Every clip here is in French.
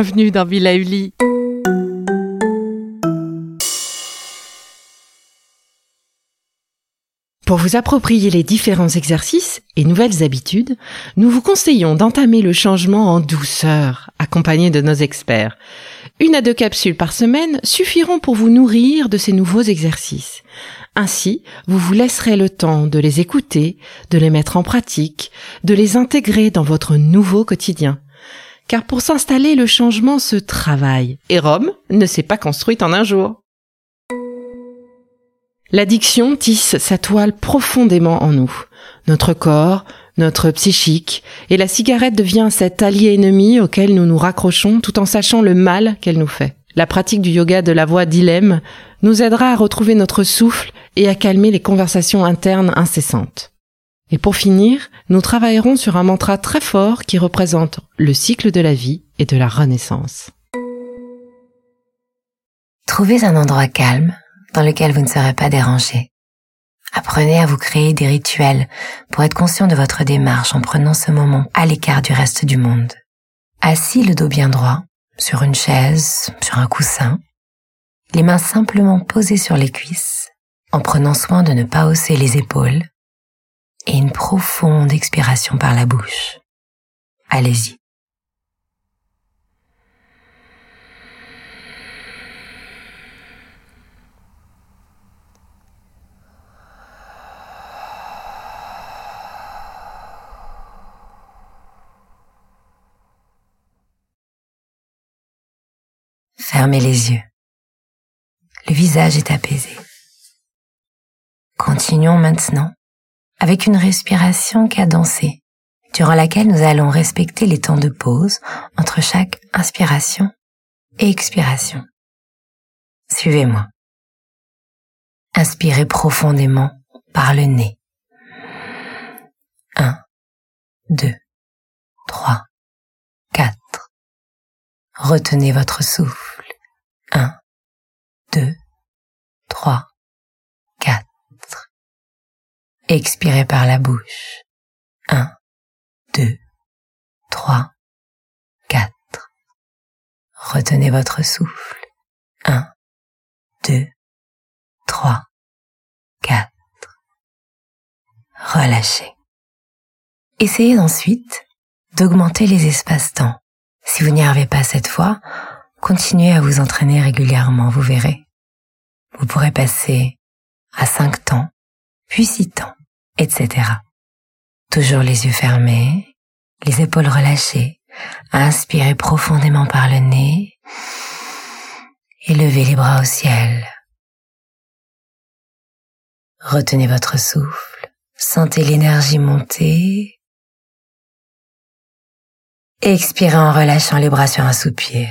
bienvenue dans Villa. Pour vous approprier les différents exercices et nouvelles habitudes, nous vous conseillons d'entamer le changement en douceur, accompagné de nos experts. Une à deux capsules par semaine suffiront pour vous nourrir de ces nouveaux exercices. Ainsi, vous vous laisserez le temps de les écouter, de les mettre en pratique, de les intégrer dans votre nouveau quotidien. Car pour s'installer, le changement se travaille, et Rome ne s'est pas construite en un jour. L'addiction tisse sa toile profondément en nous. Notre corps, notre psychique, et la cigarette devient cet allié ennemi auquel nous nous raccrochons tout en sachant le mal qu'elle nous fait. La pratique du yoga de la voix dilemme nous aidera à retrouver notre souffle et à calmer les conversations internes incessantes. Et pour finir, nous travaillerons sur un mantra très fort qui représente le cycle de la vie et de la renaissance. Trouvez un endroit calme dans lequel vous ne serez pas dérangé. Apprenez à vous créer des rituels pour être conscient de votre démarche en prenant ce moment à l'écart du reste du monde. Assis le dos bien droit, sur une chaise, sur un coussin, les mains simplement posées sur les cuisses, en prenant soin de ne pas hausser les épaules, et une profonde expiration par la bouche. Allez-y. Fermez les yeux. Le visage est apaisé. Continuons maintenant avec une respiration cadencée, durant laquelle nous allons respecter les temps de pause entre chaque inspiration et expiration. Suivez-moi. Inspirez profondément par le nez. 1, 2, 3, 4. Retenez votre souffle. 1, 2, 3, 4. Expirez par la bouche. 1, 2, 3, 4. Retenez votre souffle. 1, 2, 3, 4. Relâchez. Essayez ensuite d'augmenter les espaces-temps. Si vous n'y arrivez pas cette fois, Continuez à vous entraîner régulièrement, vous verrez. Vous pourrez passer à 5 temps, puis 6 temps, etc. Toujours les yeux fermés, les épaules relâchées, inspirez profondément par le nez et levez les bras au ciel. Retenez votre souffle, sentez l'énergie monter. Expirez en relâchant les bras sur un soupir.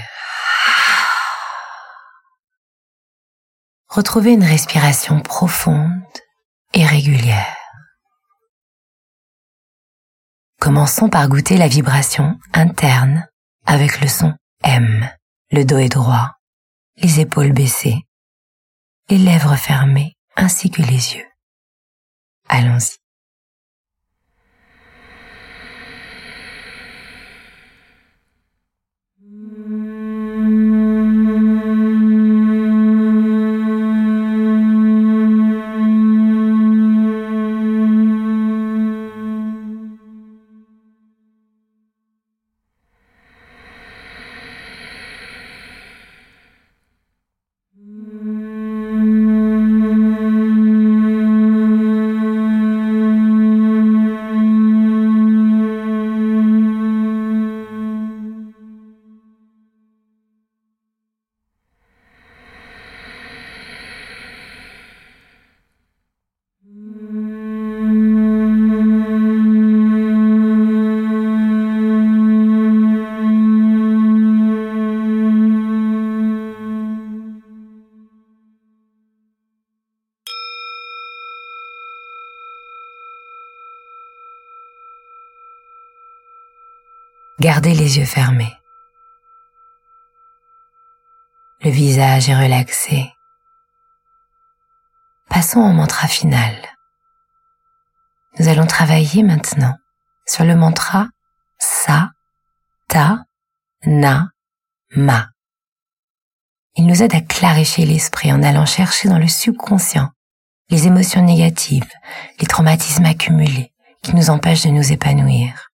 retrouvez une respiration profonde et régulière. Commençons par goûter la vibration interne avec le son M. Le dos est droit, les épaules baissées, les lèvres fermées ainsi que les yeux. Allons-y. Gardez les yeux fermés. Le visage est relaxé. Passons au mantra final. Nous allons travailler maintenant sur le mantra Sa, Ta, Na, ma. Il nous aide à clarifier l'esprit en allant chercher dans le subconscient les émotions négatives, les traumatismes accumulés qui nous empêchent de nous épanouir.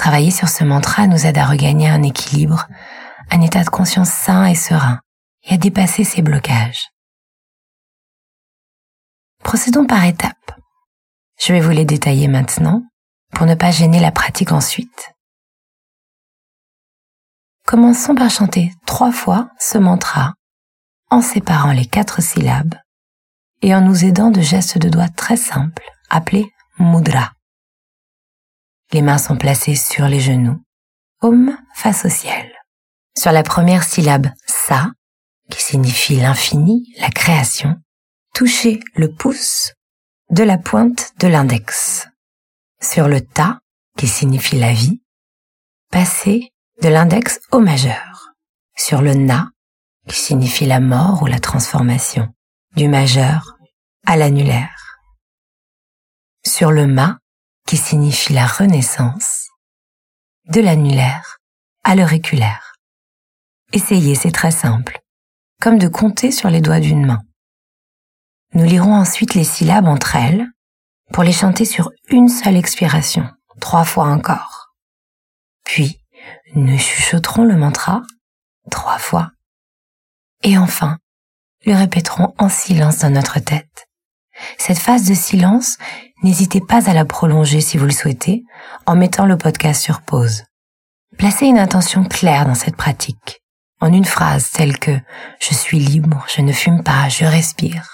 Travailler sur ce mantra nous aide à regagner un équilibre, un état de conscience sain et serein et à dépasser ces blocages. Procédons par étapes. Je vais vous les détailler maintenant pour ne pas gêner la pratique ensuite. Commençons par chanter trois fois ce mantra en séparant les quatre syllabes et en nous aidant de gestes de doigts très simples appelés mudra. Les mains sont placées sur les genoux, Om face au ciel. Sur la première syllabe sa, qui signifie l'infini, la création, touchez le pouce de la pointe de l'index. Sur le ta, qui signifie la vie, passez de l'index au majeur. Sur le na, qui signifie la mort ou la transformation, du majeur à l'annulaire. Sur le ma, qui signifie la renaissance, de l'annulaire à l'auriculaire. Essayez, c'est très simple, comme de compter sur les doigts d'une main. Nous lirons ensuite les syllabes entre elles pour les chanter sur une seule expiration, trois fois encore. Puis, nous chuchoterons le mantra trois fois. Et enfin, le répéterons en silence dans notre tête. Cette phase de silence, n'hésitez pas à la prolonger si vous le souhaitez en mettant le podcast sur pause. Placez une intention claire dans cette pratique, en une phrase telle que ⁇ Je suis libre, je ne fume pas, je respire ⁇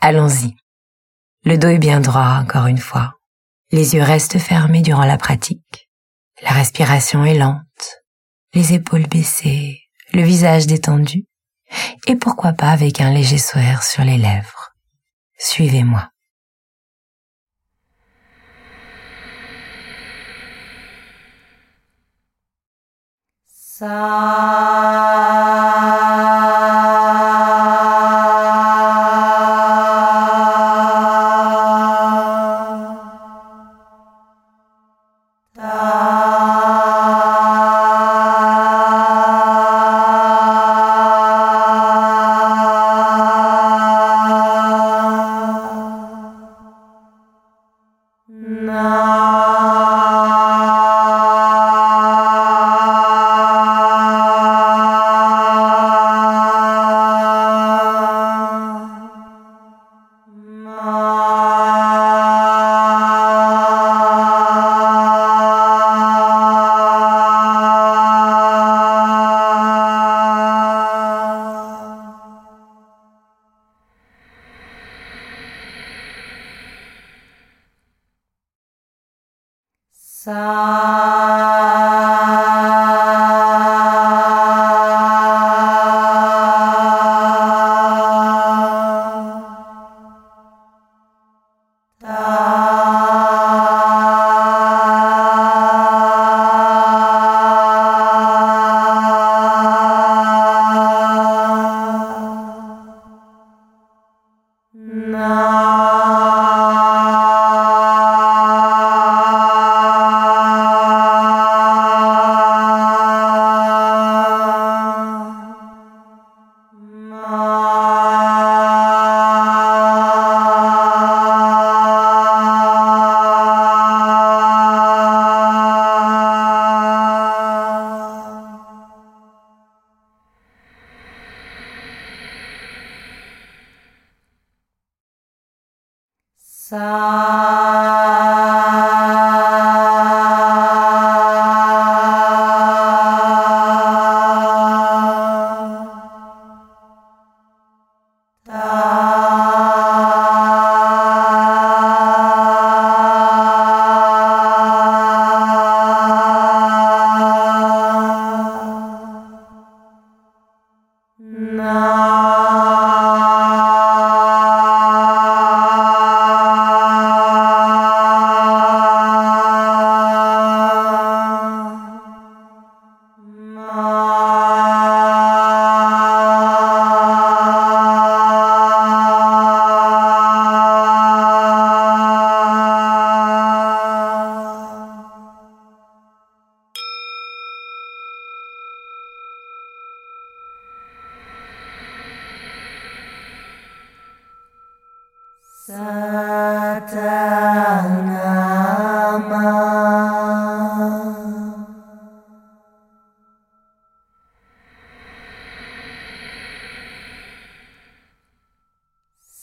Allons-y. Le dos est bien droit, encore une fois. Les yeux restent fermés durant la pratique. La respiration est lente, les épaules baissées, le visage détendu, et pourquoi pas avec un léger sourire sur les lèvres. Suivez-moi. Sā.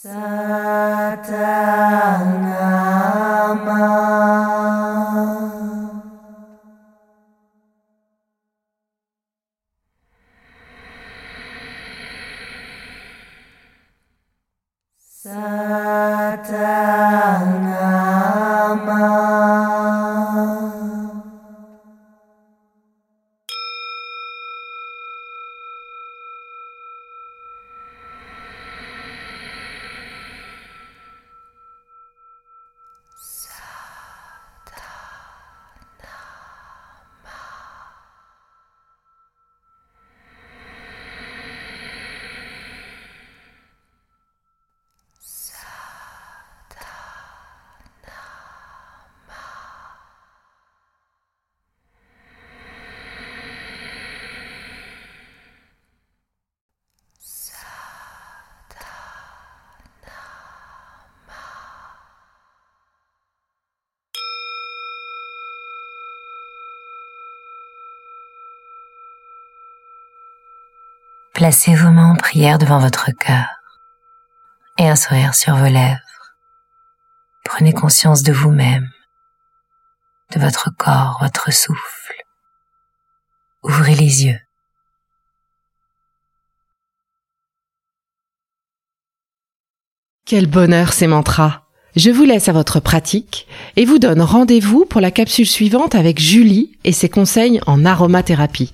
Sata. Placez vos mains en prière devant votre cœur et un sourire sur vos lèvres. Prenez conscience de vous-même, de votre corps, votre souffle. Ouvrez les yeux. Quel bonheur ces mantras. Je vous laisse à votre pratique et vous donne rendez-vous pour la capsule suivante avec Julie et ses conseils en aromathérapie.